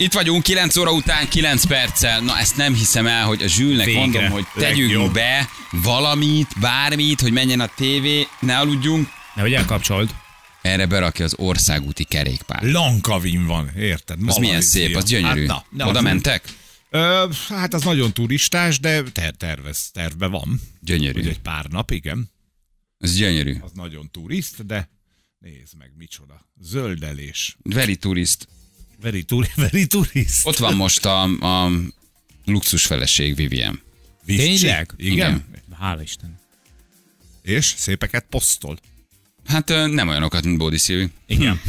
Itt vagyunk 9 óra után 9 perccel. Na ezt nem hiszem el, hogy a Zsülnek Végre. mondom, hogy tegyünk Legjobb. be valamit, bármit, hogy menjen a tévé, ne aludjunk. Nehogy elkapcsold. Erre berakja az országúti kerékpár. Lankavin van, érted? Az milyen Malajzia. szép, az gyönyörű. Hát, na, Oda az- mentek? Ö, hát az nagyon turistás, de ter- tervez, tervbe van. Gyönyörű. Ugye egy pár nap, igen. Ez gyönyörű. Az nagyon turist, de nézd meg, micsoda. Zöldelés. Very turist. Very, turi- very turist. Ott van most a, a luxus feleség. Vicsi. Tényleg? Igen. Igen. Hála Isten. És szépeket posztol. Hát nem olyanokat, mint Bódi Szilvi. Igen.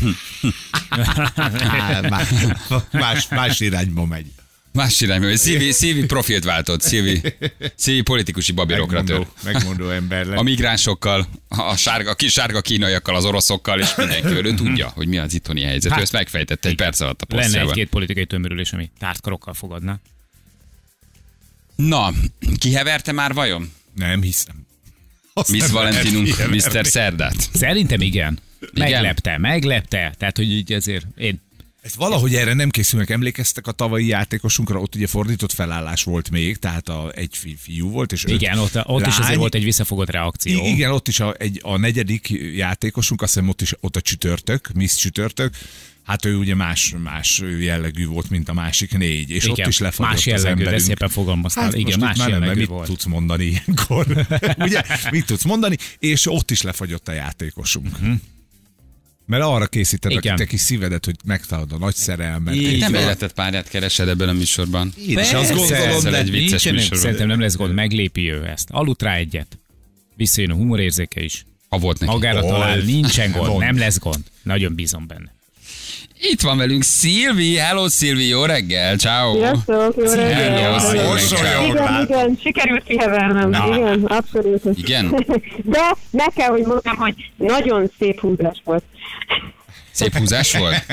Más, más irányba megy. Más irányba, hogy Szilvi, Szilvi profilt váltott, Szilvi, Szilvi politikusi babirokratőr. Megmondó, megmondó ember lett. A migránsokkal, a sárga, kis sárga kínaiakkal, az oroszokkal, és mindenki ő tudja, hogy mi az itthoni helyzet. Hát, ő ezt megfejtette egy perc alatt a Lenne posztjában. egy-két politikai tömörülés, ami tártkarokkal fogadná. Na, kiheverte már vajon? Nem hiszem. Azt Miss lehet Mr. Szerdát. Szerintem igen. Igen? Meglepte, meglepte. Tehát, hogy így azért én Ez valahogy erre nem készülnek. Emlékeztek a tavalyi játékosunkra? Ott ugye fordított felállás volt még, tehát a, egy fi, fiú volt, és igen, ott, ott is lány. azért volt egy visszafogott reakció. I- Igen, ott is a, egy, a negyedik játékosunk, azt hiszem ott is ott a csütörtök, Miss csütörtök, hát ő ugye más, más jellegű volt, mint a másik négy, és Igen, ott is lefagyott más az jellegű, de emberünk. szépen fogalmaztál. Hát Igen, más már nem, jellegű mit volt. tudsz mondani ilyenkor? ugye, mit tudsz mondani? És ott is lefagyott a játékosunk. Hm? Mert arra készíted a Igen. te kis szívedet, hogy megtalálod a nagy szerelmet. Így nem életet párját keresed ebben a műsorban. Én is azt gondolom, de egy vicces műsorban. szerintem nem lesz gond, meglépi ő ezt. Aludt rá egyet. Visszajön a humorérzéke is. Ha volt neki. Magára talál, nincsen gond, Gond. nem lesz gond. Nagyon bízom benne. Itt van velünk Szilvi. Hello Szilvi, jó reggel, ciao. Sziasztok, jó Hello, reggelt! Szilvi. Igen, igen, sikerült kihevernem. Na. Igen, abszolút. Igen? De meg kell, hogy mondjam, hogy nagyon szép húzás volt. Szép húzás volt?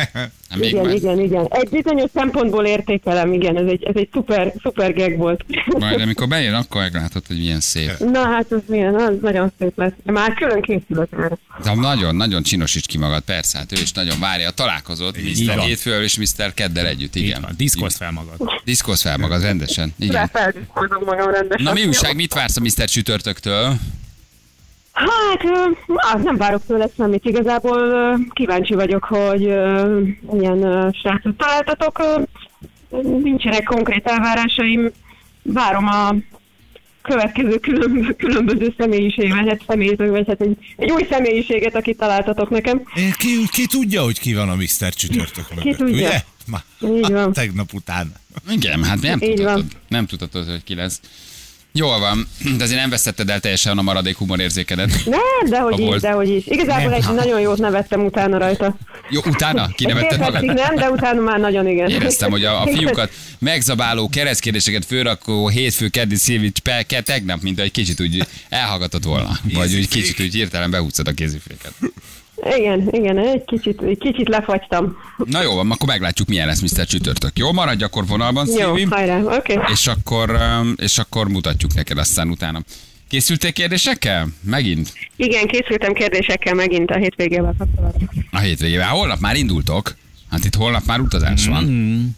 Hát még Igen, már- igen, igen. Egy bizonyos szempontból értékelem, igen, ez egy, ez egy szuper, szuper gag volt. Majd amikor bejön, akkor meglátod, hogy milyen szép. Na hát az milyen, az nagyon szép lesz. Már külön készülök erre. De nagyon, nagyon csinosíts ki magad, persze, hát ő is nagyon várja a találkozót, Mr. Hétfővel és Mr. Keddel együtt, Igen. diszkozd fel magad. Diszkoz fel magad rendesen. Igen. Ráfeldiszkozom magam rendesen. Na mi újság, mit vársz a Mr. Csütörtöktől? Hát, á, nem várok tőle semmit. Igazából kíváncsi vagyok, hogy milyen srácot találtatok. Nincsenek konkrét elvárásaim. Várom a következő különböző, különböző személyiséget, hát személyt, vagy hát egy, egy új személyiséget, akit találtatok nekem. Ki, ki tudja, hogy ki van a Mr. Csütörtök mögött, tudja? ugye? Ma, Így van. tegnap után. Igen, hát nem tudhatod, nem tudhatod, hogy ki lesz. Jól van, de azért nem vesztetted el teljesen a maradék humorérzékedet. Nem, dehogy is, dehogy is. Igazából egy nagyon jót nevettem utána rajta. Jó, utána kinevetted magad? nem, de utána már nagyon igen. Éreztem, hogy a, a fiúkat megzabáló keresztkérdéseket fölrakó hétfő keddi Szilvics Pelke tegnap, mint egy kicsit úgy elhallgatott volna. Vagy úgy kicsit úgy hirtelen behúztad a kéziféket. Igen, igen, egy kicsit, egy kicsit lefagytam. Na jó, van, akkor meglátjuk, milyen lesz Mr. Csütörtök. Jó, maradj akkor vonalban, Jó, Szilvi, hajrá, oké. Okay. és akkor, um, és akkor mutatjuk neked aztán utána. Készültél kérdésekkel? Megint? Igen, készültem kérdésekkel megint a hétvégével kapcsolatban. A hétvégével. Holnap már indultok. Hát itt holnap már utazás van.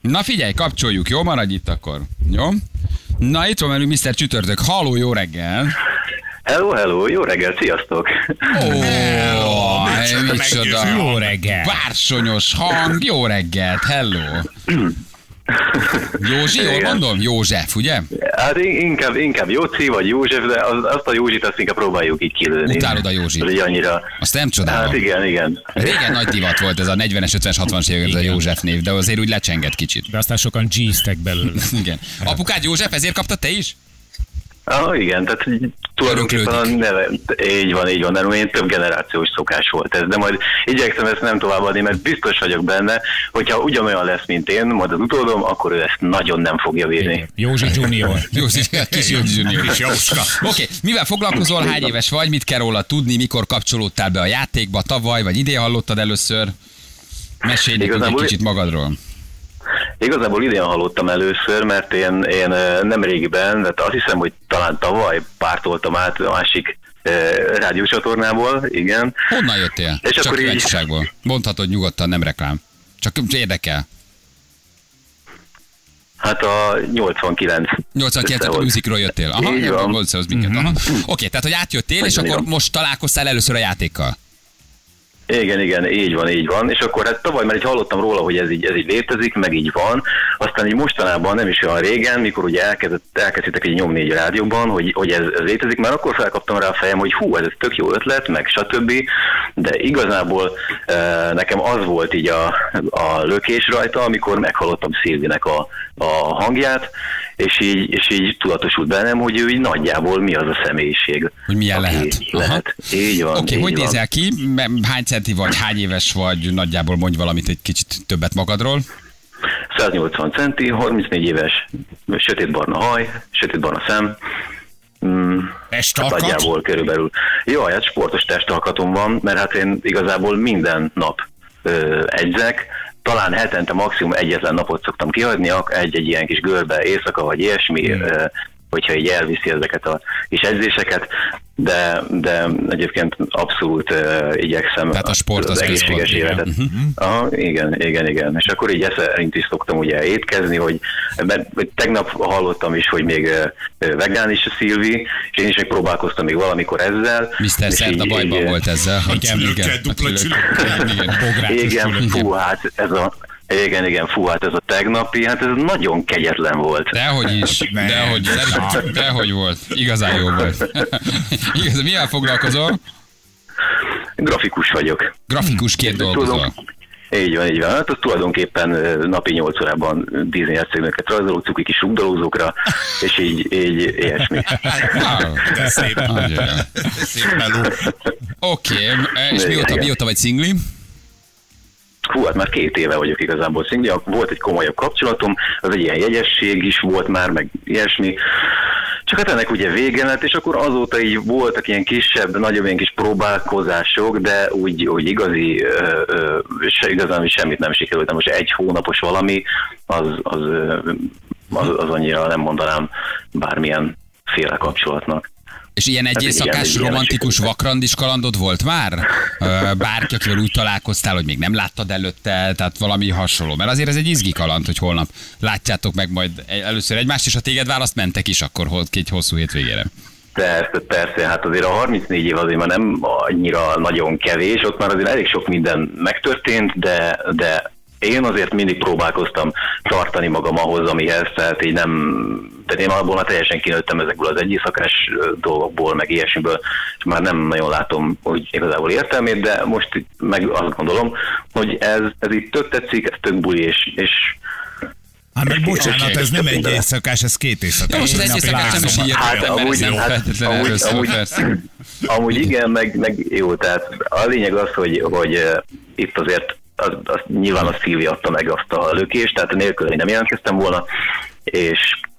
Na figyelj, kapcsoljuk, jó? Maradj itt akkor. Jó? Na itt van velünk Mr. Csütörtök. Halló, jó reggel! Hello, hello, jó reggel, sziasztok! Oh, micsoda. Jó reggel. Bársonyos hang, jó reggelt, hello. Józsi, jól mondom? József, ugye? Hát in- inkább, inkább Jóci vagy József, de az, azt a Józsit azt inkább próbáljuk így kilőni. Utálod a Józsit. Hogy annyira... Azt nem csodálom. Hát igen, igen. Régen nagy divat volt ez a 40-es, 50-es, 60-as években ez a József név, de azért úgy lecsengett kicsit. De aztán sokan g belőle. Igen. Apukád József, ezért kapta te is? Ah, igen, tehát tulajdonképpen a neve, így van, így van, de én több generációs szokás volt ez, de majd igyekszem ezt nem továbbadni, mert biztos vagyok benne, hogyha ugyanolyan lesz, mint én, majd az utódom, akkor ő ezt nagyon nem fogja bírni. Józsi Junior. Józsi, kis Józsi Junior. Kis Jóska. Oké, mivel foglalkozol, hány éves vagy, mit kell róla tudni, mikor kapcsolódtál be a játékba, tavaly vagy idén hallottad először? Mesélj nekünk egy kicsit magadról. Igazából idén hallottam először, mert én, én nem régiben, de azt hiszem, hogy talán tavaly pártoltam át a másik rádiócsatornából, igen. Honnan jöttél? És Csak akkor így-. Mondhatod nyugodtan, nem reklám. Csak érdekel. Hát a 89. 89 össze volt. musicról jöttél. Aha, Így van. gondolsz az minket. Aha. Oké, tehát hogy átjöttél, és Igen, akkor igen. most találkoztál először a játékkal. Igen, igen, így van, így van. És akkor hát tavaly már így hallottam róla, hogy ez így, ez így létezik, meg így van. Aztán így mostanában, nem is olyan régen, mikor ugye elkezdett, elkezdtek egy nyomni egy rádióban, hogy, hogy ez, ez létezik, már akkor felkaptam rá a fejem, hogy hú, ez, ez tök jó ötlet, meg stb. De igazából e, nekem az volt így a, a lökés rajta, amikor meghallottam Szilvinek a, a hangját, és így, és így tudatosult bennem, hogy ő így nagyjából mi az a személyiség. Hogy milyen aki lehet. Aha. lehet. Így van. Oké, így hogy van. nézel ki? Hány centi vagy, hány éves vagy? Nagyjából mondj valamit egy kicsit többet magadról. 180 centi, 34 éves, sötétbarna haj, sötétbarna szem. Mm, hát Testalkat? nagyjából körülbelül. Jó, hát sportos testalkatom van, mert hát én igazából minden nap ö, edzek, talán hetente maximum egyetlen napot szoktam kihagyni, egy-egy ilyen kis görbe éjszaka vagy ilyesmi, ö, hogyha így elviszi ezeket a kis edzéseket, de, de egyébként abszolút uh, igyekszem Tehát a sport az az egészséges központ, igen. életet. Aha, igen, igen, igen. És akkor így ezt szerint is szoktam ugye étkezni, hogy mert tegnap hallottam is, hogy még ö, vegán is a Szilvi, és én is még próbálkoztam még valamikor ezzel. Mr. Szerda bajban így, volt ezzel. hogy- csülökkel, dupla a csülök. csülökkel. Igen, igen. Igen, fú, hát ez a igen, igen, fú, hát ez a tegnapi, hát ez nagyon kegyetlen volt. Dehogy is, Ne. dehogy, szerintem, dehogy volt. Igazán jó volt. Igazán, mivel foglalkozol? Grafikus vagyok. Grafikusként dolgozol. Így van, így van. Hát az tulajdonképpen napi 8 órában Disney játszőnöket rajzoló, cuki kis rugdalózókra, és így, így ilyesmi. De szép. Meló. Oké, és mióta, mióta vagy szingli? Hú, hát már két éve vagyok igazából szingli, volt egy komolyabb kapcsolatom, az egy ilyen jegyesség is volt már, meg ilyesmi. Csak hát ennek ugye vége lett, és akkor azóta így voltak ilyen kisebb, nagyobb ilyen kis próbálkozások, de úgy, úgy igazi, ö, ö, se, igazán semmit nem sikerült, de most egy hónapos valami, az, az, az, az annyira nem mondanám bármilyen féle kapcsolatnak. És ilyen Hát igen, éjszakás egy ilyen romantikus sikerült. vakrandis kalandod volt már? Bárki, akivel úgy találkoztál, hogy még nem láttad előtte, tehát valami hasonló. Mert azért ez egy izgi kaland, hogy holnap látjátok meg majd először egymást, és ha téged választ, mentek is akkor egy hosszú hétvégére. Persze, persze, hát azért a 34 év azért már nem annyira nagyon kevés, ott már azért elég sok minden megtörtént, de, de én azért mindig próbálkoztam tartani magam ahhoz, amihez, tehát így nem, tehát én abból már teljesen kinőttem ezekből az egyészakás ö, dolgokból, meg ilyesmiből, és már nem nagyon látom, hogy igazából értelmét, de most meg azt gondolom, hogy ez, ez itt tök tetszik, ez tök buli, és, és Hát meg bocsánat, ez nem egy éjszakás, ez két éjszakás. Ja, most az Napi egyészakás nem is így Hát amúgy, hát, amúgy, amúgy, amúgy igen, meg, meg jó, tehát a lényeg az, hogy, hogy itt azért az, az, nyilván a Szilvi adta meg azt a lökést, tehát nélkül én nem jelentkeztem volna, és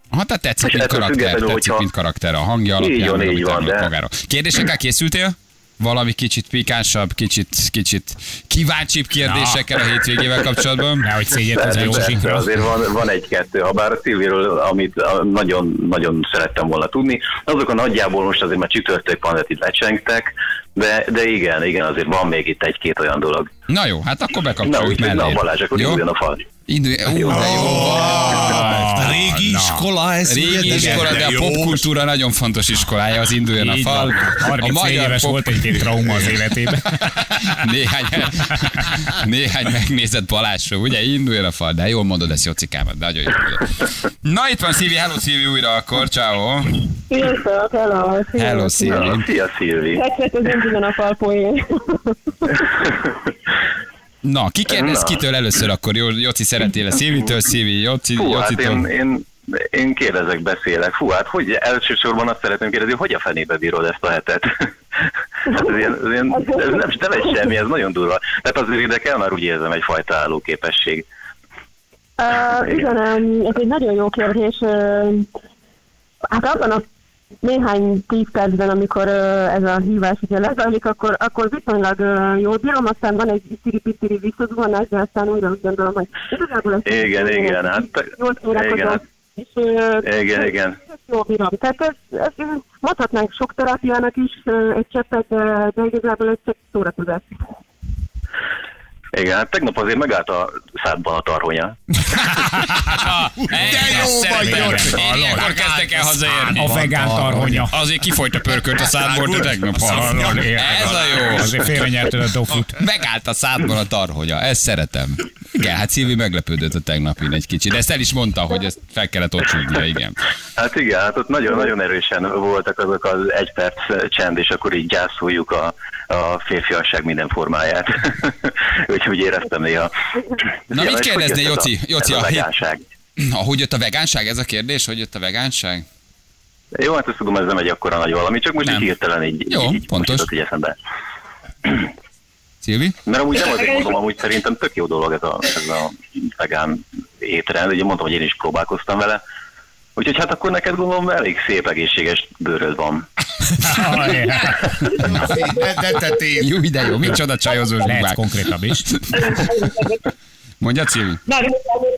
Ha tehát tetszik, És mint karakter, tetszik, hogyha- mint karakter a hangja alapján, Így van, így van, de- magáról. Kérdésekkel készültél? Valami kicsit pikánsabb, kicsit, kicsit kíváncsibb kérdésekkel a hétvégével kapcsolatban? Nehogy szégyed az a persze, jó persze, sinkra. azért van, van egy-kettő, ha bár a Szilviről, amit nagyon, nagyon szerettem volna tudni, azok a nagyjából most azért már csütörtök van, itt lecsengtek, de, de igen, igen, azért van még itt egy-két olyan dolog. Na jó, hát akkor Na, bekapcsoljuk úgyhogy na, mellé. Balázs, akkor Jó? a fal. Indulj, de jó. A régi iskola, ez Régi iskola, de a jó. popkultúra nagyon fontos iskolája, az induljon a fal. van. 34 éves pop- volt egy-két trauma az életében. néhány, néhány megnézett Balázsra, ugye? Induljon a fal, de jól mondod ezt, Jocikámat, de nagyon jó. Na itt van Szívi, hello Szívi újra akkor, ciao. Sziasztok, hello. Hello Szívi. Na, Szia, Szilvi! Tetszett az induljon a falpoén. Na, ki kérdez Na. kitől először akkor? Jó, Joci szeretél Szívitől, Szívi, Joci, Fú, hát Jocitől. én, én, én kérdezek, beszélek. Fú, hát hogy elsősorban azt szeretném kérdezni, hogy a fenébe bírod ezt a hetet? hát ez, ilyen, ez, ilyen, ez nem, nem egy semmi, ez nagyon durva. Tehát azért érdekel, már úgy érzem egyfajta állóképesség. Uh, igen, ez egy nagyon jó kérdés. Hát abban a néhány tíz percben, amikor ez a hívás ugye lezajlik, akkor, akkor viszonylag ö, jól bírom, aztán van egy sziri-pitiri visszazuhanás, de aztán újra úgy gondolom, hogy igazából ez Igen, igen, hát- jól szórakozom, igen, hát- és Igen, igen. Jó, bírom. Tehát ez, ez, mondhatnánk sok terápiának is egy cseppet, de, de igazából ez csak szórakozás. Igen, hát tegnap azért megállt a szádban a tarhonya. De jó vagy. Akkor kezdtek el hazaérni. A vegán tarhonya. Azért kifolyt a pörkölt a szádból, de tegnap hallod. Ez a jó. Azért félrenyerted a dofut. Megállt a szádban a tarhonya, ezt szeretem. Igen, hát Szilvi meglepődött a tegnapin egy kicsit, de ezt el is mondta, hogy ezt fel kellett ott csúdnia, igen. Hát igen, hát ott nagyon-nagyon erősen voltak azok az egy perc csend, és akkor így gyászoljuk a, a férfiasság minden formáját. Úgyhogy éreztem néha. Na, mit hogy kérdezné, Joci? Joci, a a vegánság. Ahogy jött a vegánság, ez a kérdés, hogy jött a vegánság? Jó, hát azt tudom, ez nem egy akkora nagy valami, csak most Nem. így hirtelen így, Jó, így, így pontos. most így eszembe. Szilvi? Mert amúgy nem azért mondom, amúgy szerintem tök jó dolog ez a, ez a vegán étrend. Ugye mondtam, hogy én is próbálkoztam vele. Úgyhogy hát akkor neked gondolom elég szép egészséges bőröd van. De, de te tév. Jó, de jó, micsoda csajozós Lehet konkrétabb is. Mondjad, Szilvi? Na,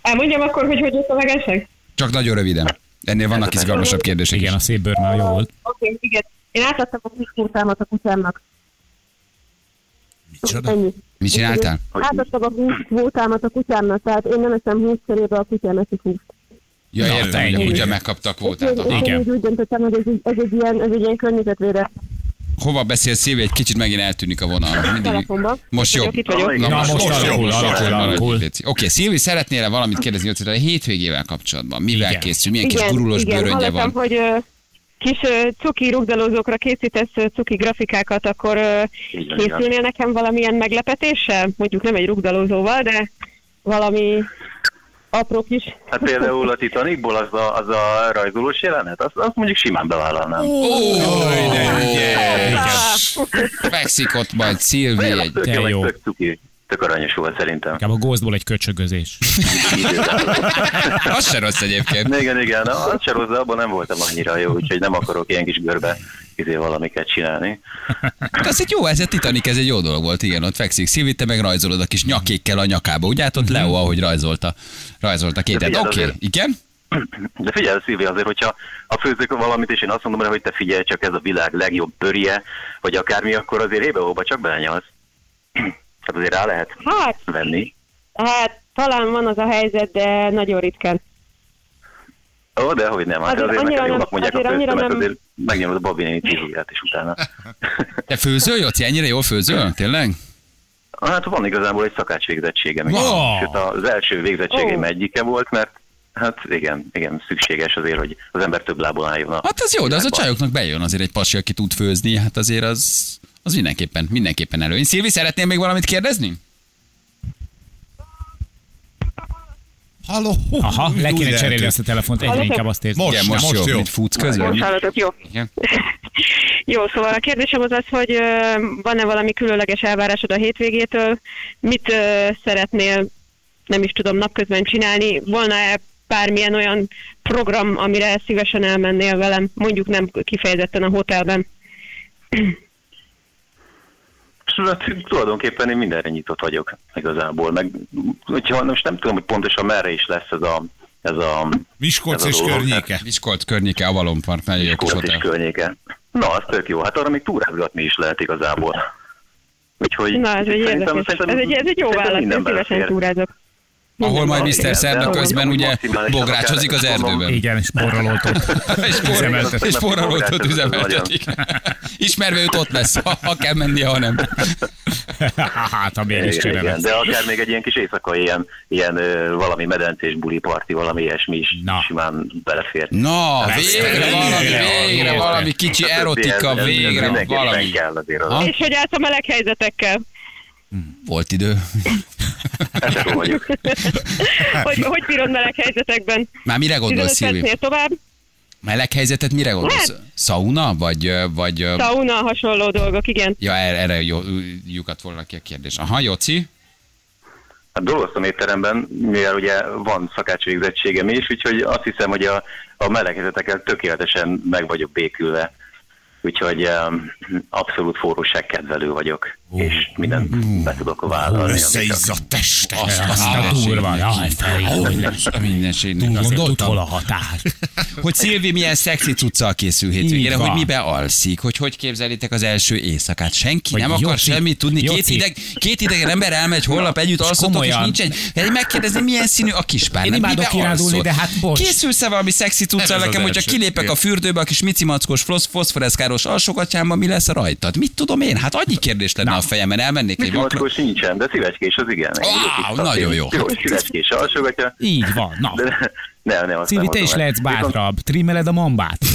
elmondjam akkor, hogy hogy jött a vegánság? Csak nagyon röviden. Ennél vannak izgalmasabb kérdések Igen, a szép bőr már jó volt. Oké, okay, igen. Én átadtam a kuszkószámat a kutyámnak. Micsoda? Ennyi. Mit csináltál? Átadtam a kvótámat a kutyámnak, tehát én nem eszem húst cserébe, a kutyám eszik húst. Ja, Na, értem, hogy a ennyi. kutya megkapta a kvótát. Én. Igen. én úgy döntöttem, hogy ez, egy- ez, egy ilyen, ez egy ilyen környezetvédő Hova beszél Szilvi? Egy kicsit megint eltűnik a vonal. Mindig... Most jó. Itt vagyok. Na, most most alakul, jó. alakul, alakul. Oké, Szilvi, szeretnél valamit kérdezni a hétvégével kapcsolatban? Mivel Igen. készül? Milyen kis gurulós igen, bőröngye hallottam, van? hogy kis cuki rugdalózókra készítesz cuki grafikákat, akkor van, készülnél nekem valamilyen meglepetéssel? Mondjuk nem egy rugdalózóval, de valami apró kis... Hát például a Titanicból az a, az a rajzolós jelenet, azt, azt mondjuk simán bevállalnám. Ó, Igen. fekszik ott majd Szilvi de jó. Tök aranyos volt szerintem. Inkább a gózdból egy köcsögözés. Az se rossz egyébként. igen, igen, az se rossz, de abban nem voltam annyira jó, úgyhogy nem akarok ilyen kis görbe izé valamiket csinálni. Ez egy jó, ez egy Titanic, ez egy jó dolog volt, igen, ott fekszik. Szilvi, te meg rajzolod a kis nyakékkel a nyakába. Ugye hát ott Leo, ahogy rajzolta, rajzolta figyelj, Oké, azért- igen? De figyelj, Szilvi, azért, hogyha a főzök valamit, és én azt mondom rá, hogy te figyelj, csak ez a világ legjobb bőrje, vagy akármi, akkor azért ébe csak belenyalsz. Hát azért rá lehet Hát, venni. hát talán van az a helyzet, de nagyon ritkán. Ó, de hogy nem, hát Azért azért, annyira nem- mondják azért a főztömet, nem- azért megnyomod a Babi néni is utána. Te főzöl, Joci? Ennyire jól főzöl? Tényleg? Hát van igazából egy szakács végzettségem. Wow. Sőt, az első végzettségeim Ó. egyike volt, mert hát igen, igen, szükséges azért, hogy az ember több lábon álljon. A Hát az jó, de az a csajoknak bejön azért egy pasi, aki tud főzni, hát azért az, az mindenképpen, mindenképpen előny. Szilvi, szeretnél még valamit kérdezni? Halló? Aha, le kéne cserélni ezt a telefont, egyre Hallottam? inkább azt érzem. Most, Igen, most, most jó, jó. mint futsz közben. Most hallatok, jó. Igen. Jó, szóval a kérdésem az az, hogy van-e valami különleges elvárásod a hétvégétől? Mit ö, szeretnél, nem is tudom, napközben csinálni? Volna-e bármilyen olyan program, amire szívesen elmennél velem, mondjuk nem kifejezetten a hotelben? Hát, tulajdonképpen én mindenre nyitott vagyok igazából, meg hogyha most nem tudom, hogy pontosan merre is lesz ez a, ez a Miskolc Ez a és dolog, környéke. Viskolt környéke, Avalon Park, nagyon jó Miskolc és környéke. Na, az tök jó. Hát arra még túrázgatni is lehet igazából. Úgyhogy Na, ez egy szerintem- érdekes. szerintem- Ez egy, ez egy jó válasz, én szívesen túrázok. Ahol majd Mr. Szerda közben ugye bográcsozik az erdőben. Igen, és borral oltott. És, porralótot üzemeltetik. Ismerve őt ott lesz, ha, ha kell mennie, ha nem. Hát, a mégis Igen, igen, cserélesz. de akár még egy ilyen kis éjszakai ilyen, ilyen ö, valami medencés buli parti, valami ilyesmi is Na. simán belefér. Na, Lesz. végre valami, végre valami kicsi többi erotika, végre valami. Ha? És hogy állsz a meleg helyzetekkel? Volt idő. Vagyok. Hogy, hogy bírod meleg helyzetekben? Már mire gondolsz, 15 Szilvi? tovább? Meleg helyzetet mire gondolsz? Hát- Sauna? Vagy, vagy Sauna, hasonló dolgok, igen. ja, erre, erre jó, lyukat volna ki a kérdés. Aha, Joci? Hát dolgoztam étteremben, mivel ugye van szakács végzettségem is, úgyhogy azt hiszem, hogy a, a meleghezetekkel tökéletesen meg vagyok békülve. Úgyhogy um, abszolút forróságkedvelő vagyok. És mindent be tudok vállalni. Összeizzadt teste. Azt, azt a durva. Mindenségnek. Túl gondoltam. hol a határ? Hogy Szilvi milyen szexi cuccal készül hétvégére, hogy mibe alszik, hogy hogy képzelitek az első éjszakát. Senki nem akar Jóci, semmit tudni. Két, ideg, két idegen ember elmegy holnap együtt alszotok, és nincs egy, egy megkérdezni, milyen színű a kispár. Én imádok kirándulni, de hát bocs. Készülsz-e valami szexi cuccal nekem, hogyha kilépek a fürdőbe a kis micimackos foszforeszkáros alsogatjámban, mi lesz rajtad? Mit tudom én? Hát annyi kérdés lenne fejemben, elmennék egy vakra. Macskós nincsen, de szívecskés az igen. Wow, nagyon jó. Piros szívecskés alsógatja. Így van, na. De nem, nem, nem te is lehetsz Viszont- bátrabb. Trimmeled a mambát.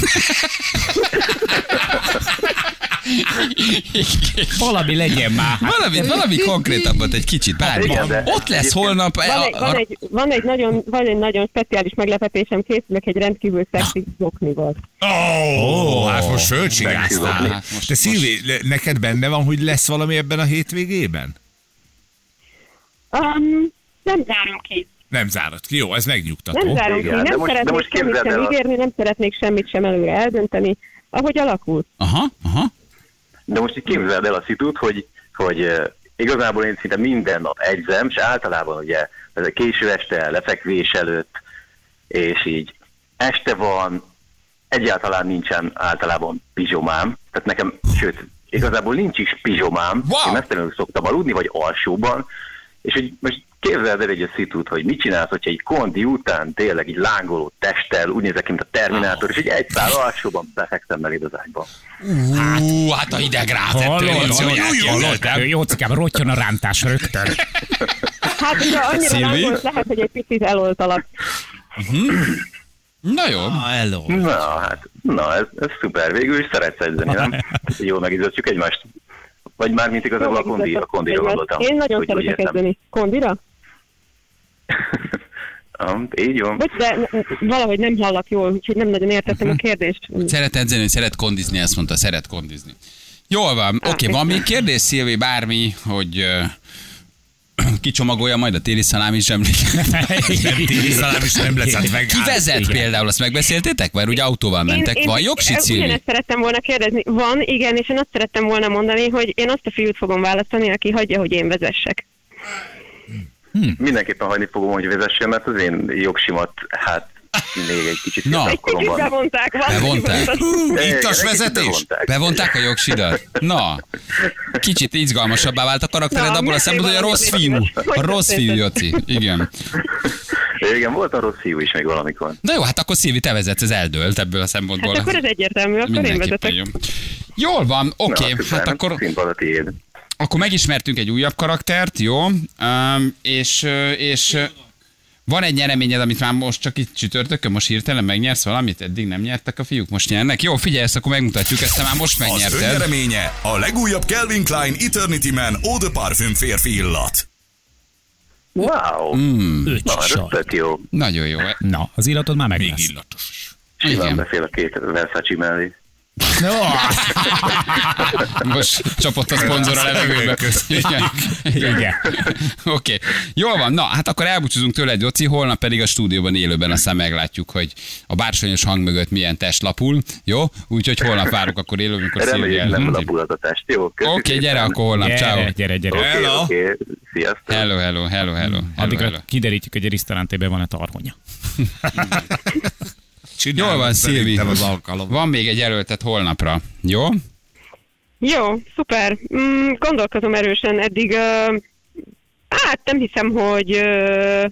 Valami legyen már. Hát, Valami, valami konkrétabbat egy kicsit, bármi. Igen, de- Ott lesz holnap. Van a- egy, van, egy, van, egy nagyon, van egy nagyon speciális meglepetésem, készülök egy rendkívül szexi zoknival. Ó, hát most fölcsigáztál. Hát most- De Szilvi, neked benne van, hogy lesz valami ebben a hétvégében? Um, nem zárom ki. Nem zárad ki. Jó, ez megnyugtató. Nem zárom ki. de Nem de szeretnék most semmit sem ígérni, nem szeretnék semmit sem előre eldönteni. Ahogy alakul. Aha, aha. De most így képzeld el a szitut, hogy, hogy igazából én szinte minden nap egyzem, és általában ugye ez a késő este, lefekvés előtt, és így este van, egyáltalán nincsen általában pizsomám, tehát nekem, sőt, igazából nincs is pizsomám, Wow! én mesztelenül szoktam aludni, vagy alsóban, és hogy most képzeld el egy a szitut, hogy mit csinálsz, hogyha egy kondi után tényleg egy lángoló testtel, úgy nézek, mint a Terminátor, és egy egy szál alsóban befekszem beléd az ágyba. Ú, hát a hideg hogy hallod, elképzeltem. Jócikám, rottyon a rántás rögtön. Hát, de annyira volt, lehet, hogy egy picit eloltalak. Na jó. hello. Na, hát, na, ez, ez szuper. Végül is szeretsz edzeni, nem? Jól megizgatjuk egymást. Vagy már mint igazából a kondi, a kondira gondoltam. Én nagyon úgy szeretek edzeni. Kondira? Így van. Bocs, de valahogy nem hallak jól, úgyhogy nem nagyon értettem a kérdést. Szeret edzeni, szeret kondizni, azt mondta, szeret kondizni. Jól van, oké, van még kérdés, Szilvi, bármi, hogy kicsomagolja majd a téli szalámi zsemléket. Téli szalám is nem lesz, hát meg. Ki vezet igen. például, azt megbeszéltétek? Vagy ugye autóval mentek? Van jogsit, Szilvi? Ugyanezt szerettem volna kérdezni. Van, igen, és én azt szerettem volna mondani, hogy én azt a fiút fogom választani, aki hagyja, hogy én vezessek. Mindenképpen hagyni fogom, hogy vezessen, mert az én jogsimat, hát még egy kicsit Na. Egy kicsit bevonták. Bevonták? Ittas vezetés? bevonták. Bevonták a jogsidat? Na, kicsit izgalmasabbá vált a karaktered Na, abból a szempontból, hogy a rossz fiú. A rossz fiú, Joci. Igen. Igen, volt a rossz fiú is még valamikor. Na jó, hát akkor Szilvi, te vezetsz, ez eldőlt ebből a szempontból. Hát akkor ez egyértelmű, akkor én vezetek. jó. Jól van, oké, Na, hát szuper. akkor, Színpad a tiéd. Akkor megismertünk egy újabb karaktert, jó? Um, és, és van egy nyereményed, amit már most csak itt csütörtökön, most hirtelen megnyersz valamit? Eddig nem nyertek a fiúk, most nyernek? Jó, figyelj, ezt akkor megmutatjuk, ezt te már most Az megnyerted. önnyereménye a legújabb Calvin Klein Eternity Man Eau de Parfum férfi illat. Wow! Hmm. Na, jó. Nagyon jó. Na, az illatod már meg Még illatos. Simán Igen. befél a két Versace mellé. No, Most csapott a szponzor a levegőbe. Igen. Igen. Oké. Jól van. Na, hát akkor elbúcsúzunk tőle egy Joci, holnap pedig a stúdióban élőben aztán meglátjuk, hogy a bársonyos hang mögött milyen test lapul. Jó? Úgyhogy holnap várunk akkor élőben, amikor Reméljük nem elmondja. lapul az a test. Jó, Oké, gyere szépen. akkor holnap. Ciao. gyere, gyere, gyere. Oké, Hello. oké. Sziasztok. Hello, hello, hello, hello. hello, Addigra hello. kiderítjük, hogy a Risztalantében van a tarhonya. Jól van, Szilvi. Az alkalom. Van még egy jelöltet holnapra. Jó? Jó, szuper. Mm, gondolkozom erősen eddig. Uh, hát nem hiszem, hogy uh,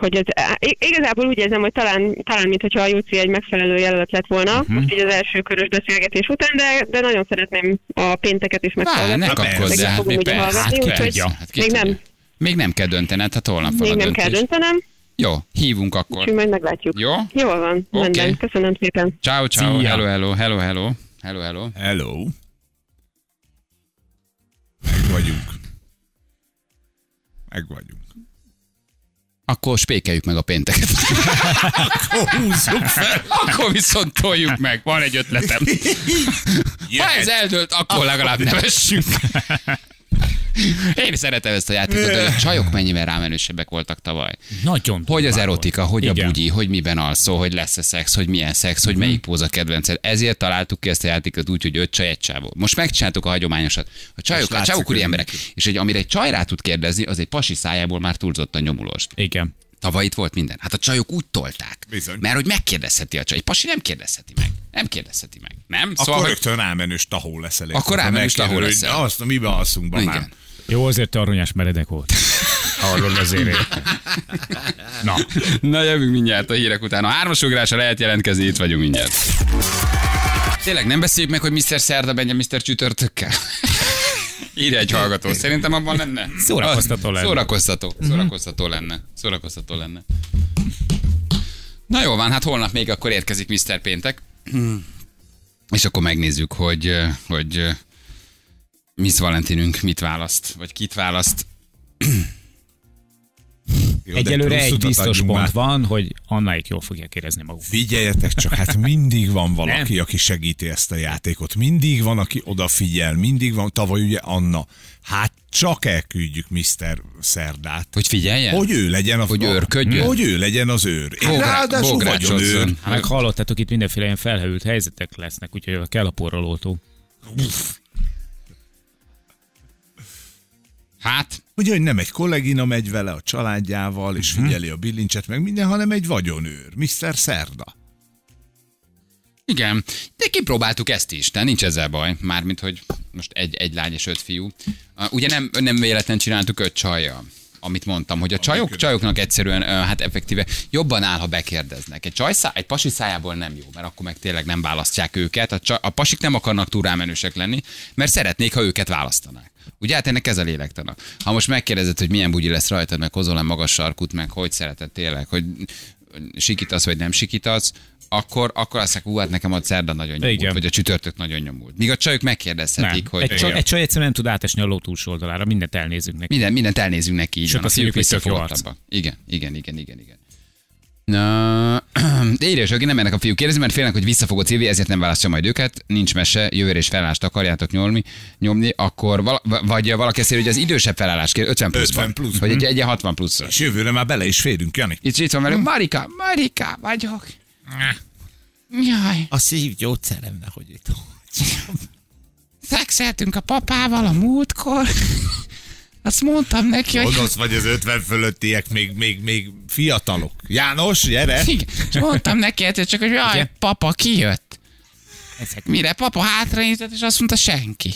hogy ez, igazából úgy érzem, hogy talán, talán mint hogyha a Júci egy megfelelő jelölt lett volna, uh-huh. most így az első körös beszélgetés után, de, de nagyon szeretném a pénteket is meghallgatni. ne persze. kapkodj, hát fogom mi persze. hallgatni, Hát tudja, hát még nem, Még nem kell döntened, hát holnap van még a nem döntés. kell döntenem, Jó, hívunk akkor. úgyhogy majd meglátjuk. Jó? Jól van, Oké. rendben. Köszönöm szépen. Ciao, ciao, Szia. hello, hello, hello, hello, hello, hello. Hello. Meg vagyunk. Meg vagyunk. Akkor spékeljük meg a pénteket. Húzzuk fel. akkor viszont toljuk meg. Van egy ötletem. Ha ez eldőlt, akkor legalább nevessünk. Én szeretem ezt a játékot, de a csajok mennyivel rámenősebbek voltak tavaly. Nagyon Hogy az erotika, hogy a Igen. bugyi, hogy miben alszol, hogy lesz-e szex, hogy milyen szex, hogy melyik póz a kedvenced. Ezért találtuk ki ezt a játékot úgy, hogy öt csaj, egy csávó. Most megcsináltuk a hagyományosat. A csajok, a csávok úri hogy emberek. És egy, amire egy csaj rá tud kérdezni, az egy pasi szájából már túlzott a nyomulost. Igen. Tavaly itt volt minden. Hát a csajok úgy tolták. Bizony. Mert hogy megkérdezheti a csaj. Egy pasi nem kérdezheti meg. Nem kérdezheti meg. Nem? Akkor hogy- rögtön rámenős tahó leszel. Akkor rámenős tahó leszel. hogy Azt, miben alszunk be már? Igen. Jó, azért te aranyás meredek volt. Hallod azért. én. Na, Na jövünk mindjárt a hírek után. A hármas ugrásra lehet jelentkezni, itt vagyunk mindjárt. Tényleg nem beszéljük meg, hogy Mr. Szerda menjen Mr. Csütörtökkel? Írja egy hallgató. Szerintem abban lenne. Szórakoztató lenne. Szórakoztató. Szórakoztató lenne. Szórakoztató lenne. Na jó van, hát holnap még akkor érkezik Mr. Péntek. És akkor megnézzük, hogy, hogy Miss Valentinünk mit választ, vagy kit választ. Jó, egyelőre egy biztos pont már. van, hogy Annáik jól fogják érezni magukat. Figyeljetek csak, hát mindig van valaki, Nem. aki segíti ezt a játékot. Mindig van, aki odafigyel, mindig van. Tavaly ugye Anna. Hát csak elküldjük Mr. Szerdát. Hogy figyeljen? Hogy ő legyen a Hogy őrködjön? Hogy ő legyen az őr. Én Bográ- ráadásul vagyon őr. Hát meg hallottátok, itt mindenféle ilyen felhőült helyzetek lesznek, úgyhogy kell a porralótó. Hát, Ugye, hogy nem egy kollégina megy vele a családjával, és Mhm. figyeli a bilincset, meg minden, hanem egy vagyonőr. Mr. Szerda. Igen, de kipróbáltuk ezt is, de nincs ezzel baj. Mármint, hogy most egy, egy lány és öt fiú. Uh, Ugye nem, nem véletlen csináltuk öt csajjal amit mondtam, hogy a csajok, csajoknak egyszerűen, hát effektíve jobban áll, ha bekérdeznek. Egy, csaj szá, egy pasi szájából nem jó, mert akkor meg tényleg nem választják őket. A, csaj, a pasik nem akarnak túl rámenősek lenni, mert szeretnék, ha őket választanák. Ugye hát ennek ez a lélektana. Ha most megkérdezed, hogy milyen bugyi lesz rajtad, meg hozol magas sarkut, meg hogy szereted tényleg, hogy sikítasz vagy nem sikítasz, akkor, akkor azt mondják, hát nekem a szerda nagyon nyomult, Igen. vagy a csütörtök nagyon nyomult. Míg a csajok Nem. megkérdezhetik, hogy Egy, csaj, egy csaj egyszerűen nem tud átesni a ló túlsó oldalára, mindent elnézünk neki. minden, mindent elnézünk neki, így Sőt, van, a fiúk visszafogottabbak. Igen, igen, igen, igen, igen. Na, írja, hogy nem mennek a fiúk kérdezni, mert félnek, hogy vissza fogod Szilvi, ezért nem választja majd őket. Nincs mese, jövőre és felállást akarjátok nyomni, nyomni akkor vala, vagy valaki azt írja, hogy az idősebb felállás kér, 50 plusz. 50 plusz. Vagy egy, egy 60 plusz. És jövőre már bele is férünk, Jani. Itt, itt van velünk, Marika, Marika vagyok. Jaj, A szívgyógyszeremnek, hogy itt. szexeltünk a papával a múltkor. Azt mondtam neki, hogy... Gonosz vagy az 50 fölöttiek, még, még, még fiatalok. János, gyere! Igen. És mondtam neki egyszer csak, hogy jaj, Igen. papa kijött. Ezek Mire papa hátranézett, és azt mondta, senki.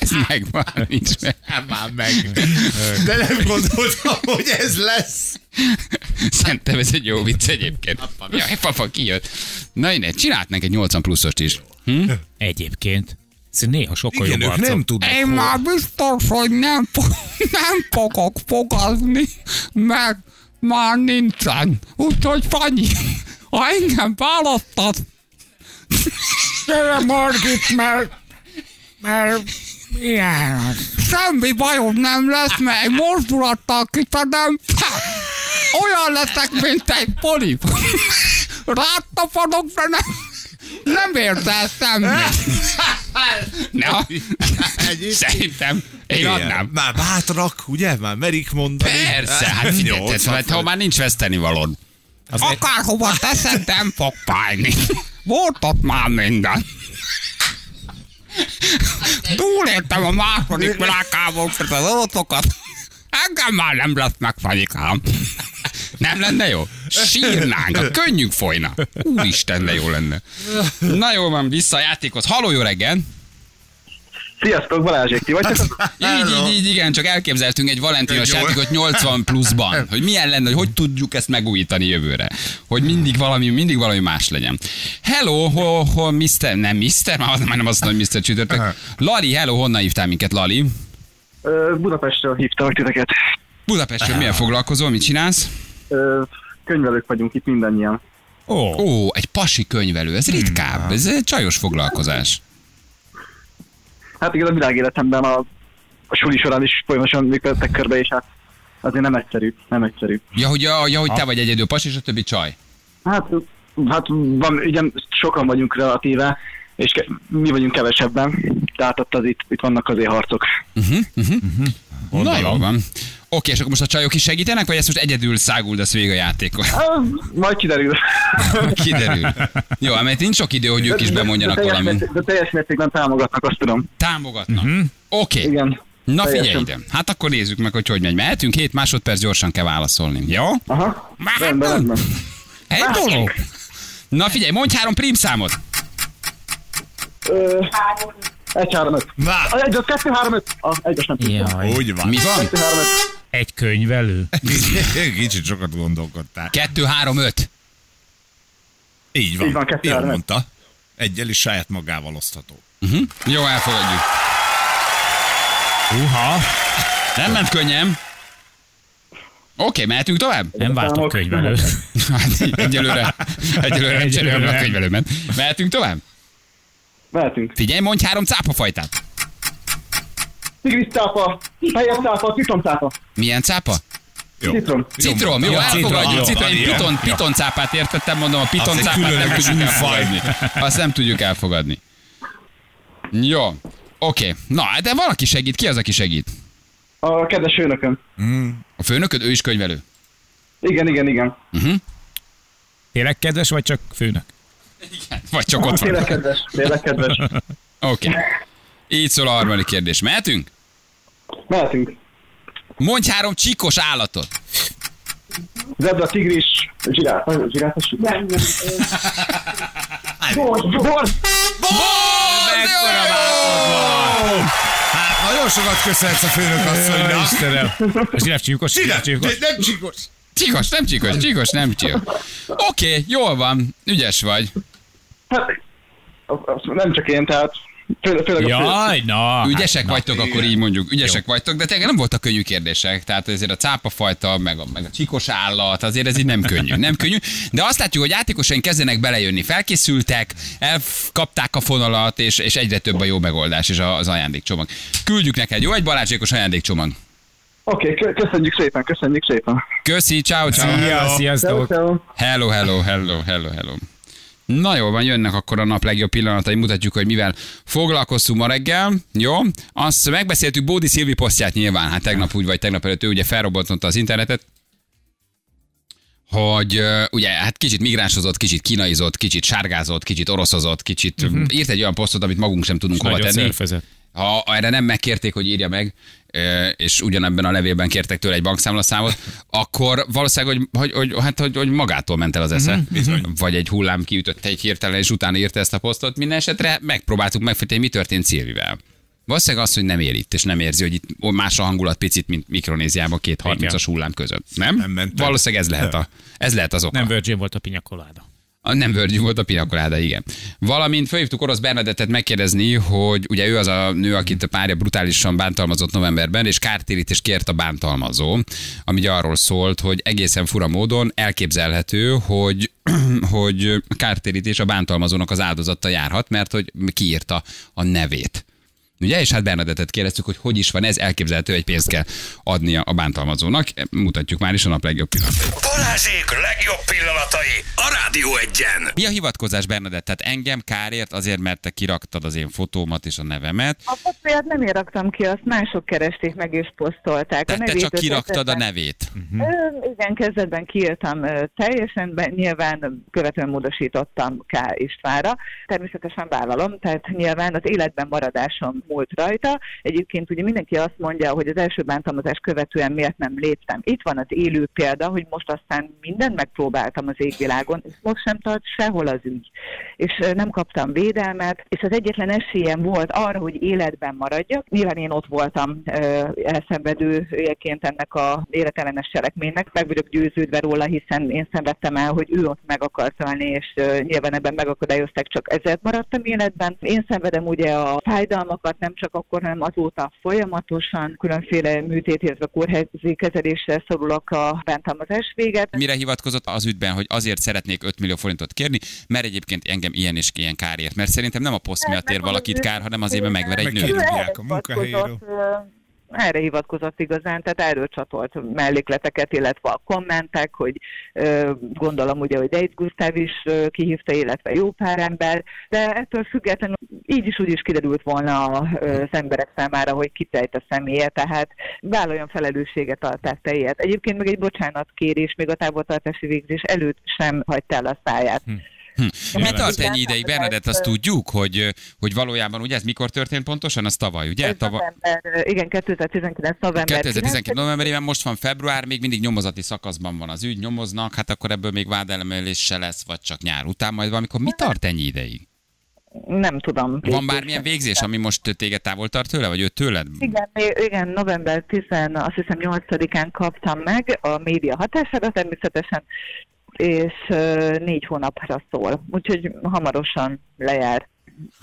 Ez megvan, nincs meg. Hát már meg. De nem gondoltam, hogy ez lesz. Szerintem ez egy jó vicc egyébként. Jaj, papa kijött. Na innen, csinálhatnánk egy 80 pluszost is. Hm? Egyébként. Ez néha sokkal Igen, jobb ők arcok. nem tudnak. Én már biztos, hogy nem, nem fogok fogadni, meg már nincsen. Úgyhogy Fanyi, ha engem választasz, gyere Margit, mert, mert ilyen, semmi bajom nem lesz, mert egy mozdulattal kitadem, olyan leszek, mint egy polip. Ráttapadok, de nem, nem semmit. Na, szerintem én adnám. Már bátrak, ugye? Már merik mondani. Persze, hát figyelj, hát, ha már nincs veszteni valód. Akárhova teszed, nem fog fájni. Volt ott már minden. Túléltem a második világháborút, az oroszokat. Engem már nem lesz meg, Fanyikám. Nem lenne jó? Sírnánk, a könnyünk folyna. Úristen, de jó lenne. Na jó van, vissza a játékhoz. Haló, jó reggel! Sziasztok, Balázsék, ti vagytok? Így, így, így, igen, csak elképzeltünk egy valentinos játékot 80 pluszban, hogy milyen lenne, hogy hogy tudjuk ezt megújítani jövőre. Hogy mindig valami, mindig valami más legyen. Hello, ho, ho, Mr. Nem Mr. Már, már nem azt mondom, hogy Mr. Csütörtök. Lali, hello, honnan hívtál minket, Lali? Budapestről hívtalak titeket. Budapestről milyen foglalkozol, mit csinálsz? Ö, Könyvelők vagyunk itt mindannyian. Ó, Ó, egy pasi könyvelő, ez ritkább, ez egy csajos foglalkozás. Hát igen, a világéletemben a, a suli során is folyamatosan működtek körbe, és hát azért nem egyszerű, nem egyszerű. Ja, hogy, ja, ja, hogy te vagy egyedül pasi, és a többi csaj. Hát, hát van, igen, sokan vagyunk relatíve, és ke- mi vagyunk kevesebben, tehát ott az itt, itt vannak azért harcok. Na jó van. Oké, és akkor most a csajok is segítenek, vagy ezt most egyedül száguldasz végig a játékon? Majd kiderül. Kiderül. Jó, mert nincs sok idő, hogy ők is bemondjanak de, teljes valamit. de teljes mértékben támogatnak, azt tudom. Támogatnak. Oké. Igen. Na figyelj ide. Hát akkor nézzük meg, hogy hogy megy. Mehetünk, 7 másodperc gyorsan kell válaszolni. Jó? Aha, rendben, rendben. Egy dolog. Na figyelj, mondj három prímszámot. Ö, három, öt. Na, A Egy, az kettő, három, öt. A Egyes nem tudtam. Jaj, úgy van. Mi van? Kettő, három, öt. egy könyvelő. Kicsit sokat gondolkodtál. 2, 3, 5. Így van. Így van, kettő, Jól három, mondta. Egyel is saját magával osztható. Jó, elfogadjuk. Uha, Nem ment könnyen. Oké, mehetünk tovább? nem váltok Számok. könyvelő. Hát, egyelőre, egyelőre nem cserélem a Egyelőre. könyvelőmet. Mehetünk tovább? Mehetünk. Figyelj, mondj három cápafajtát. Tigris cápa, fehér cápa, citrom cápa. Milyen cápa? Jó. Citrom. Citrom, jó, Jó, elfogadjuk. citrom, Citrom, én piton, piton cápát értettem, mondom, a piton Az egy cápát nem tudjuk elfogadni. Azt nem tudjuk elfogadni. Jó, oké. Na, de valaki segít. Ki az, aki segít? A kedves főnököm. A főnököd, ő is könyvelő. Igen, igen, igen. Tényleg kedves, vagy csak főnök? Vagy csak ott Tényleg van. kedves, tényleg kedves. Oké. Így szól a harmadik kérdés. Mehetünk? Mehetünk. Mondj három csíkos állatot. Zebra, tigris, zsiráf. Zsiráf, Bors, bors. Mekkora válaszod Hát nagyon sokat köszönhetsz a főnök asszonynak. Istenem. A zsiráf csíkos, zsiráf csíkos. Nem csikos. Csikos, nem csikos, csikos, nem csikos. Oké, jól van. Ügyes vagy. Hát, nem csak én, tehát főleg. Jaj, na. Ügyesek hát, na. vagytok, akkor így mondjuk. Ügyesek vagytok, de tényleg nem voltak könnyű kérdések. Tehát azért a cápafajta, meg a, meg a csikos állat, azért ez így nem könnyű. Nem könnyű. De azt látjuk, hogy játékosaink kezdenek belejönni. Felkészültek, elkapták a fonalat, és, és egyre több a jó megoldás és az ajándékcsomag. Küldjük neked, jó? Egy Balázsékos ajándékcsomag. Oké, okay, köszönjük szépen, köszönjük szépen. Köszi, ciao, ciao. Szia, sziasztok. Hello, hello, hello, hello, hello. Na jó van, jönnek akkor a nap legjobb pillanatai, mutatjuk, hogy mivel foglalkoztunk ma reggel. Jó? Azt megbeszéltük Bódi Szilvi posztját nyilván, hát tegnap úgy vagy tegnap előtt ő ugye felrobbantotta az internetet, hogy uh, ugye hát kicsit migránsozott, kicsit kínaizott, kicsit sárgázott, kicsit oroszozott, kicsit uh-huh. írt egy olyan posztot, amit magunk sem tudunk hova Nagyon tenni. szörfezett. Ha erre nem megkérték, hogy írja meg, és ugyanebben a levélben kértek tőle egy bankszámlaszámot, akkor valószínűleg, hogy, hogy, hogy, hát, hogy, hogy magától ment el az esze. Vagy egy hullám kiütötte egy hirtelen, és utána írta ezt a posztot. Minden esetre megpróbáltuk megfejteni, mi történt Szilvivel. Valószínűleg az, hogy nem ér itt, és nem érzi, hogy itt más a hangulat picit, mint Mikronéziában két 30-as hullám között. Nem? Nem ment el. Valószínűleg ez lehet, a, ez lehet az oka. Nem Virgin volt a pinyakoláda. Nem Virgin volt a pinakoláda, igen. Valamint felhívtuk Orosz Bernadettet megkérdezni, hogy ugye ő az a nő, akit a párja brutálisan bántalmazott novemberben, és kártérítést kért a bántalmazó, ami arról szólt, hogy egészen fura módon elképzelhető, hogy hogy kártérítés a bántalmazónak az áldozata járhat, mert hogy kiírta a nevét. Ugye? És hát Bernadettet kérdeztük, hogy hogy is van ez, elképzelhető, egy pénzt kell adnia a bántalmazónak. Mutatjuk már is a nap legjobb pillanatai. Balázsék legjobb pillanatai a Rádió egyen. Mi a hivatkozás, Bernadett? Tehát engem kárért azért, mert te kiraktad az én fotómat és a nevemet. A fotóját nem én raktam ki, azt mások keresték meg és posztolták. Tehát te csak kiraktad a nevét. Ö, Igen, kezdetben kiírtam ö, teljesen, be, nyilván követően módosítottam K. Istvánra. Természetesen vállalom, tehát nyilván az életben maradásom múlt rajta. Egyébként ugye mindenki azt mondja, hogy az első bántalmazás követően miért nem léptem. Itt van az élő példa, hogy most aztán mindent megpróbáltam az égvilágon, és most sem tart sehol az ügy. És nem kaptam védelmet, és az egyetlen esélyem volt arra, hogy életben maradjak. Nyilván én ott voltam elszenvedőjeként ennek a életellenes cselekménynek, meg vagyok győződve róla, hiszen én szenvedtem el, hogy ő ott meg akart ölni, és nyilván ebben megakadályozták, csak ezért maradtam életben. Én szenvedem ugye a fájdalmakat, nem csak akkor, hanem azóta folyamatosan különféle műtét, illetve kórházi kezelésre szorulok a bántalmazás véget. Mire hivatkozott az ügyben, hogy azért szeretnék 5 millió forintot kérni, mert egyébként engem ilyen és ilyen kárért. Mert szerintem nem a poszt miatt ér valakit kár, hanem azért, mert megver egy nőt. a munkahelyéről. Erre hivatkozott igazán, tehát erről csatolt mellékleteket, illetve a kommentek, hogy gondolom ugye, hogy Dejt Gusztáv is kihívta, illetve jó pár ember, de ettől függetlenül így is úgy is kiderült volna az emberek számára, hogy kitejt a személye, tehát vállaljon felelősséget a tetteért. Egyébként meg egy bocsánatkérés még a távoltartási végzés előtt sem hagyta el a száját. Hm. Mi tart ennyi ideig, Bernadett, azt tudjuk, hogy, hogy valójában, ugye ez mikor történt pontosan? Az tavaly, ugye? Ez Tavaly, november, igen, 2019. november 2019 novemberében, most van február, még mindig nyomozati szakaszban van az ügy, nyomoznak, hát akkor ebből még vádelemelés se lesz, vagy csak nyár után majd valamikor. Mi tart ennyi ideig? Nem tudom. Van bármilyen végzés, ami most téged távol tart tőle, vagy ő tőled? Igen, igen, november 10, azt hiszem 8-án kaptam meg a média hatására természetesen, és négy hónapra szól, úgyhogy hamarosan lejár.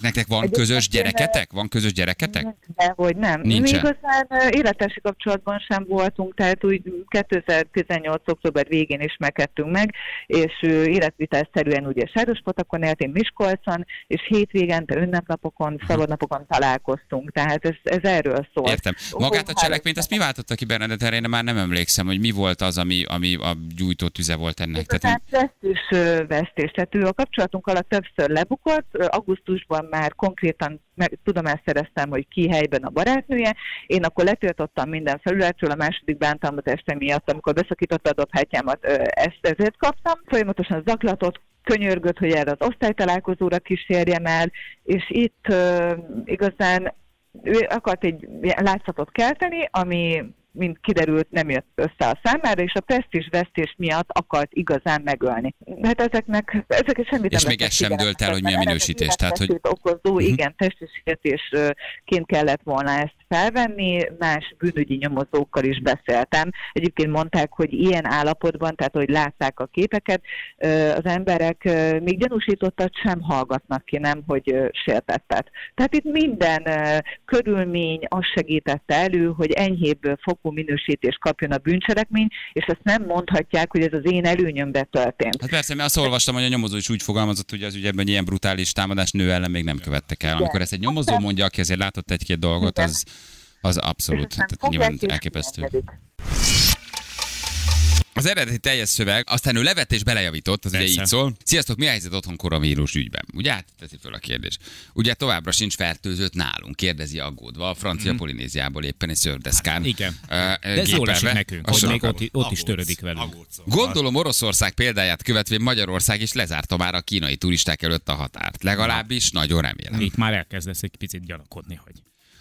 Nektek van Egyébként közös gyereketek? Van közös gyereketek? De hogy nem. Nincsen. Mi igazán ö, élettársi kapcsolatban sem voltunk, tehát úgy 2018. október végén ismerkedtünk meg, és életvitelszerűen ugye Sárospatakon élt, én Miskolcon, és hétvégente, ünnepnapokon, szabadnapokon találkoztunk, tehát ez, ez erről szól. Értem. Magát a cselekményt, azt mi váltotta ki Bernadett erre? Én már nem emlékszem, hogy mi volt az, ami, ami a gyújtó tüze volt ennek. Tehát, Tehát vesztés, vesztés. Tehát ő a kapcsolatunk alatt többször lebukott. Ö, Augusztusban már konkrétan meg, tudomást szereztem, hogy ki helyben a barátnője. Én akkor letiltottam minden felületről a második bántalmazása miatt, amikor beszakította a dobhátjámat, ezt ezért kaptam. Folyamatosan zaklatott, könyörgött, hogy erre az osztálytalálkozóra kísérjem el, és itt ö, igazán ő akart egy látszatot kelteni, ami mint kiderült, nem jött össze a számára, és a presztízs vesztés miatt akart igazán megölni. Hát ezeknek, ezeket semmit És nem még ez sem dőlt el, hogy mi a figyelembe. minősítés, tehát, hogy- okozó, Mhm. igen, testisértésként kellett volna ezt felvenni, más bűnügyi nyomozókkal is beszéltem. Egyébként mondták, hogy ilyen állapotban, tehát hogy látták a képeket, az emberek még gyanúsítottat sem hallgatnak ki, nem, hogy sértettet. Tehát itt minden körülmény azt segítette elő, hogy enyhébb fokú minősítést kapjon a bűncselekmény, és ezt nem mondhatják, hogy ez az én előnyömbe történt. Hát persze, mert azt olvastam, hogy a nyomozó is úgy fogalmazott, hogy az ügyeben hogy ilyen brutális támadás nő ellen még nem követtek el. Amikor ezt egy nyomozó mondja, aki azért látott egy-két dolgot, az, az abszolút, tehát nyilván elképesztő. Az eredeti teljes szöveg, aztán ő levett és belejavított, az ugye így szól. Sziasztok, mi a helyzet otthon koronavírus ügyben? Ugye hát teszi föl a kérdés. Ugye továbbra sincs fertőzött nálunk, kérdezi aggódva a francia Polinéziából éppen egy szördeszkán. Mhm. Igen. ö, De ez jól esik nekünk, A hogy még ott, ott is törődik velünk. Gondolom Oroszország példáját követve Magyarország is lezárta már a kínai turisták előtt a határt. Legalábbis nagyon remélem. Itt már elkezdesz egy picit gyanakodni, hogy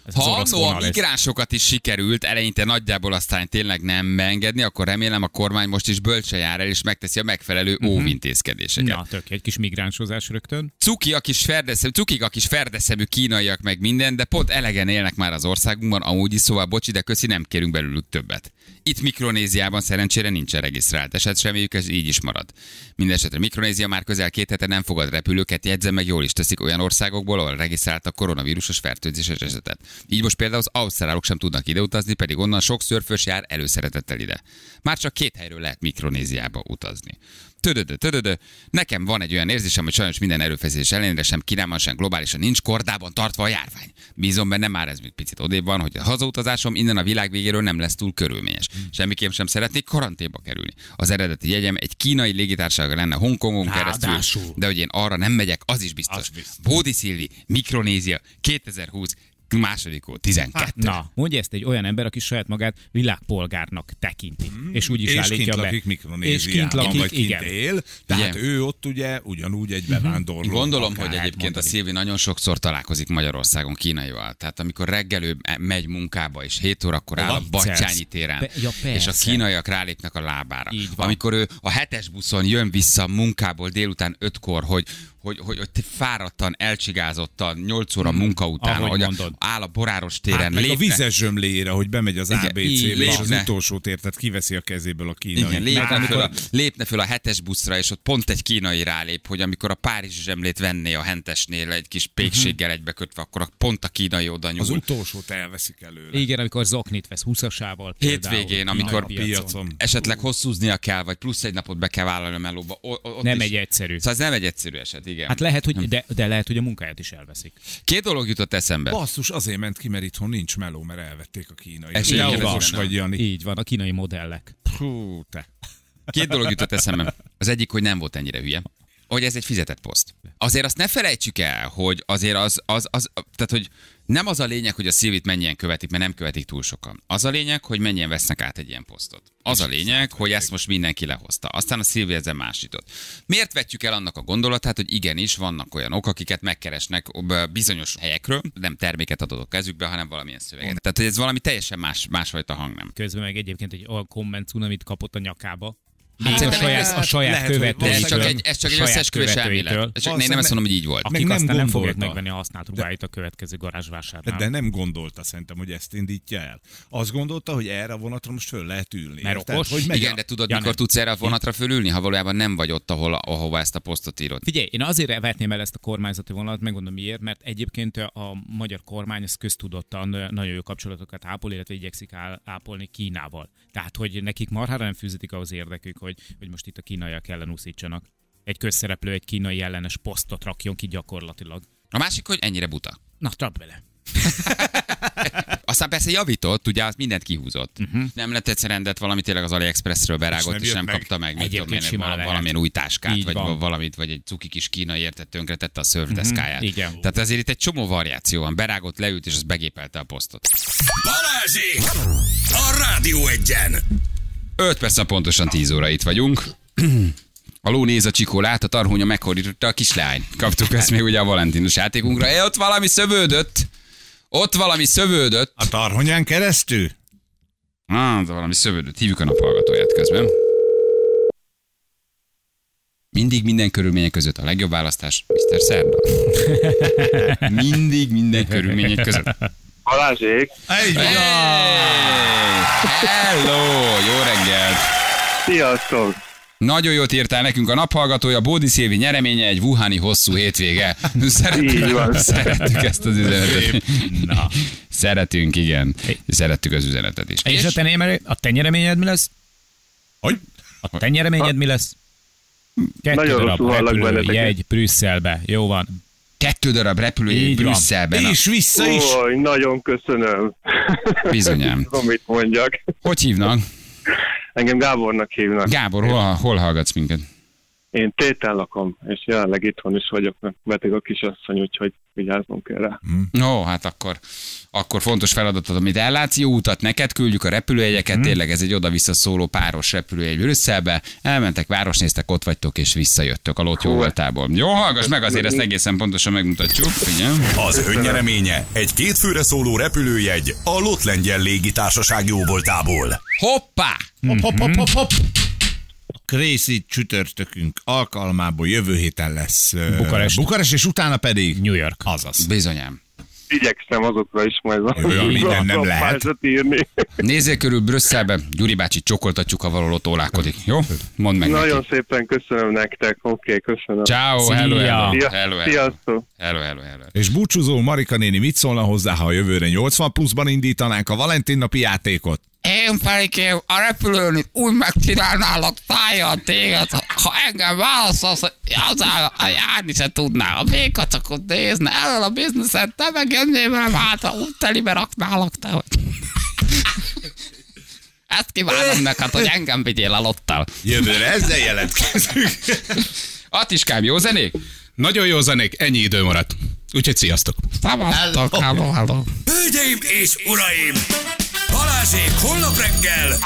ez Ha annó a migránsokat is sikerült eleinte nagyjából aztán tényleg nem beengedni, akkor remélem a kormány most is bölcse jár el, és megteszi a megfelelő óvintézkedéseket. Mhm. Na, tök, egy kis migránsozás rögtön. Cuki a kis ferdeszemű, cukik a kis ferdeszemű kínaiak meg minden, de pont elegen élnek már az országunkban, amúgy is, szóval bocsi, de köszi, nem kérünk belőlük többet. Itt Mikronéziában szerencsére nincsen regisztrált eset, reméljük ez így is marad. Mindenesetre Mikronézia már közel két hete nem fogad repülőket, jegyzem meg jól is teszik olyan országokból, ahol regisztrált a koronavírusos fertőzéses esetet. Így most például az ausztrálok sem tudnak ideutazni, pedig onnan sok szörfös jár előszeretettel ide. Már csak két helyről lehet Mikronéziába utazni. Tödödö, tödödö. Nekem van egy olyan érzésem, hogy sajnos minden erőfeszítés ellenére sem Kínában, sem globálisan nincs kordában tartva a járvány. Bízom benne, már ez még picit odébb van, hogy a hazautazásom innen a világ végéről nem lesz túl körülményes. Semmiképp sem szeretnék karanténba kerülni. Az eredeti jegyem egy kínai légitársaság lenne Hongkongon keresztül, Ráadásul. de hogy én arra nem megyek, az is biztos. Az biztos. Bódi Szilvi, Mikronézia, 2020, második ó, 12. Na, mondja ezt egy olyan ember, aki saját magát világpolgárnak tekinti. És úgy is és állítja kint be. lakik és Mikronéziában, kint lakik, vagy kint igen. él, tehát Igen. ő ott ugye ugyanúgy egy bevándorló. Gondolom, hogy egyébként a mondani. Szilvi nagyon sokszor találkozik Magyarországon kínaival. Tehát amikor reggel ő megy munkába, és 7 órakor áll a. Batyányi téren, Pe- ja, és a kínaiak rálépnek a lábára. Így van. Amikor ő a hetes buszon jön vissza munkából délután 5-kor, hogy hogy, hogy, hogy te fáradtan, elcsigázottan, 8 óra munka után, ahogy hogy mondod. áll a boráros téren, Hát a vizes zsömléjére, hogy bemegy az Igen, ABC-be, így és az lépne. utolsó tértet kiveszi a kezéből a kínai. Igen, lépne Meg föl, a, lépne föl a hetes buszra, és ott pont egy kínai rálép, hogy amikor a Párizsi zsemlét venné a hentesnél egy kis pékséggel egybekötve, akkor pont a kínai oda nyúl. az utolsót elveszik előle. Igen, amikor zoknit vesz 20-asával. Hétvégén, amikor piacon. esetleg hosszúznia kell, vagy plusz egy napot be kell vállalni a melóba. Ott Nem is- egy egyszerű. Szóval ez nem egy egyszerű eset, igen. Hát lehet, hogy, de, de lehet, hogy a munkáját is elveszik. Két dolog jutott eszembe. Basszus, azért ment ki, mert itthon nincs meló, mert elvették a kínai. Ez így van. vagy, Jani. Így van, a kínai modellek. Hú, te. Két dolog jutott eszembe. Az egyik, hogy nem volt ennyire hülye. Hogy ez egy fizetett poszt. Azért azt ne felejtsük el, hogy azért az, az, az, tehát hogy nem az a lényeg, hogy a Szilvit mennyien követik, mert nem követik túl sokan. Az a lényeg, hogy mennyien vesznek át egy ilyen posztot. Az a lényeg, hogy ezt most mindenki lehozta. Aztán a Szilvi ezzel másított. Miért vetjük el annak a gondolatát, hogy igenis vannak olyanok, akiket megkeresnek bizonyos helyekről, nem terméket adott a kezükbe, hanem valamilyen szöveget. Tehát hogy ez valami teljesen más, másfajta hang nem. Közben meg egyébként egy olyan komment cunamit kapott a nyakába. Még Hát a saját, ez- a saját lehet, követőitől. ez csak egy, ez csak egy összesküvés elmélet. Ez Csak én nem ezt mondom, hogy így volt. Akik Meg nem aztán nem fogják gondolta. megvenni a használt ruháit a következő garázsvásárnál. De nem gondolta szerintem, hogy ezt indítja el. Azt gondolta, hogy erre a vonatra most föl lehet ülni. Mert okos? Hogy megy Igen, a- de tudod, Ja, mikor nem. tudsz erre a vonatra fölülni, ha valójában nem vagy ott, ahol, ahova ezt a posztot írod. Figyelj, én azért vetném el ezt a kormányzati vonalat, megmondom miért, mert egyébként a magyar kormány az köztudottan nagyon jó kapcsolatokat ápol, illetve igyekszik ápolni Kínával. Tehát, hogy nekik marhára nem fűzítik ahhoz érdekük, hogy, hogy most itt a kínaiak ellen úszítsanak. Egy közszereplő egy kínai ellenes posztot rakjon ki gyakorlatilag. A másik, hogy ennyire buta. Na, csap bele. Aztán persze javított, ugye az mindent kihúzott. Uh-huh. Nem lett egyszer rendet valami tényleg az AliExpressről berágott, nem és nem meg. kapta meg. Mit tudom én, val- valamilyen új táskát, Így vagy van. valamit, vagy egy cuki kis kínai értett tönkretette a szörvdeszkáját. igen. Tehát azért itt egy csomó variáció van. Berágott, leült, és az begépelte a posztot. Balázsék! A Rádió egyen! 5 perc pontosan 10 óra itt vagyunk. A ló néz a csikolát, a tarhónya meghorította a kislány. Kaptuk ezt még ugye a Valentinus játékunkra. É, ott valami szövődött. Ott valami szövődött. A tarhonyán keresztül? Ah, valami szövődött. Hívjuk a naphallgatóját közben. Mindig minden körülmények között a legjobb választás, Mr. Szerda. Mindig minden körülmények között. Balázsék, Egy Hey! Hello! Jó reggelt! sziasztok! Nagyon jót írtál nekünk a naphallgatója, Bódi Szilvi nyereménye egy wuhani hosszú hétvége. Szeretjük, szeretjük ezt az üzenetet. Na. Szeretünk, igen. Szerettük az üzenetet is. És, a, te a te nyereményed mi lesz? Hogy? A te nyereményed mi lesz? Kettő Nagyon darab repülő, jegy Brüsszelbe. Jó van. Kettő darab van. Brüsszelben. És vissza is. Ó, nagyon köszönöm. Bizonyám. Tudom, mit mondjak. Hogy hívnak? Engem Gábornak hívnak. Gábor, hol, hol hallgatsz minket? Én tétel lakom, és jelenleg itthon is vagyok, mert beteg a kisasszony, úgyhogy vigyáznom kell rá. No, hát akkor, akkor fontos feladatod, amit ellátsz. Jó utat neked, küldjük a repülőjegyeket. Mhm. Tényleg ez egy oda-vissza szóló páros repülőjegy Brüsszelbe. Elmentek, városnéztek, ott vagytok, és visszajöttök a lót jó voltából. Jó, hallgass meg, azért ezt egészen pontosan megmutatjuk. Figyelj. Az önnyereménye egy kétfőre szóló repülőjegy a Lot Lengyel Légitársaság jóvoltából. Hoppá! Hopp, hopp, hopp, hopp, hopp. Crazy csütörtökünk alkalmából jövő héten lesz Bukarest. Bukarest, és utána pedig New York. azaz. Bizonyám. Igyekszem azokra is majd Olyan minden nem lehet. írni. Nézzél körül Brüsszelbe, Gyuri bácsi csokoltatjuk, ha valahol ott. Jó? Mondd meg Nagyon neki. szépen köszönöm nektek. Oké, okay, köszönöm. Ciao, Szia. hello, hello, hello, hello, Sziasztok! hello, hello, hello. És búcsúzó Marika néni mit szólna hozzá, ha a jövőre 80 pluszban indítanánk a Valentin napi játékot? Én Ferikém, a repülőn úgy megcsinálnálak tájjal téged, ha engem válaszolsz, hogy hozzá járni se tudnál. A békacakot nézne, elől a bizniszet, te meg jönnél velem hátra, úgy telibe raknálak te, hogy... Ezt kívánom neked, hogy engem vigyél el ottal. Jövőre ezzel jelentkezünk. Atiskám, jó zenék? Nagyon jó zenék, ennyi idő maradt. Úgyhogy sziasztok! Szavaztok, hello, hello. Hölgyeim és uraim! Balázsék holnap reggel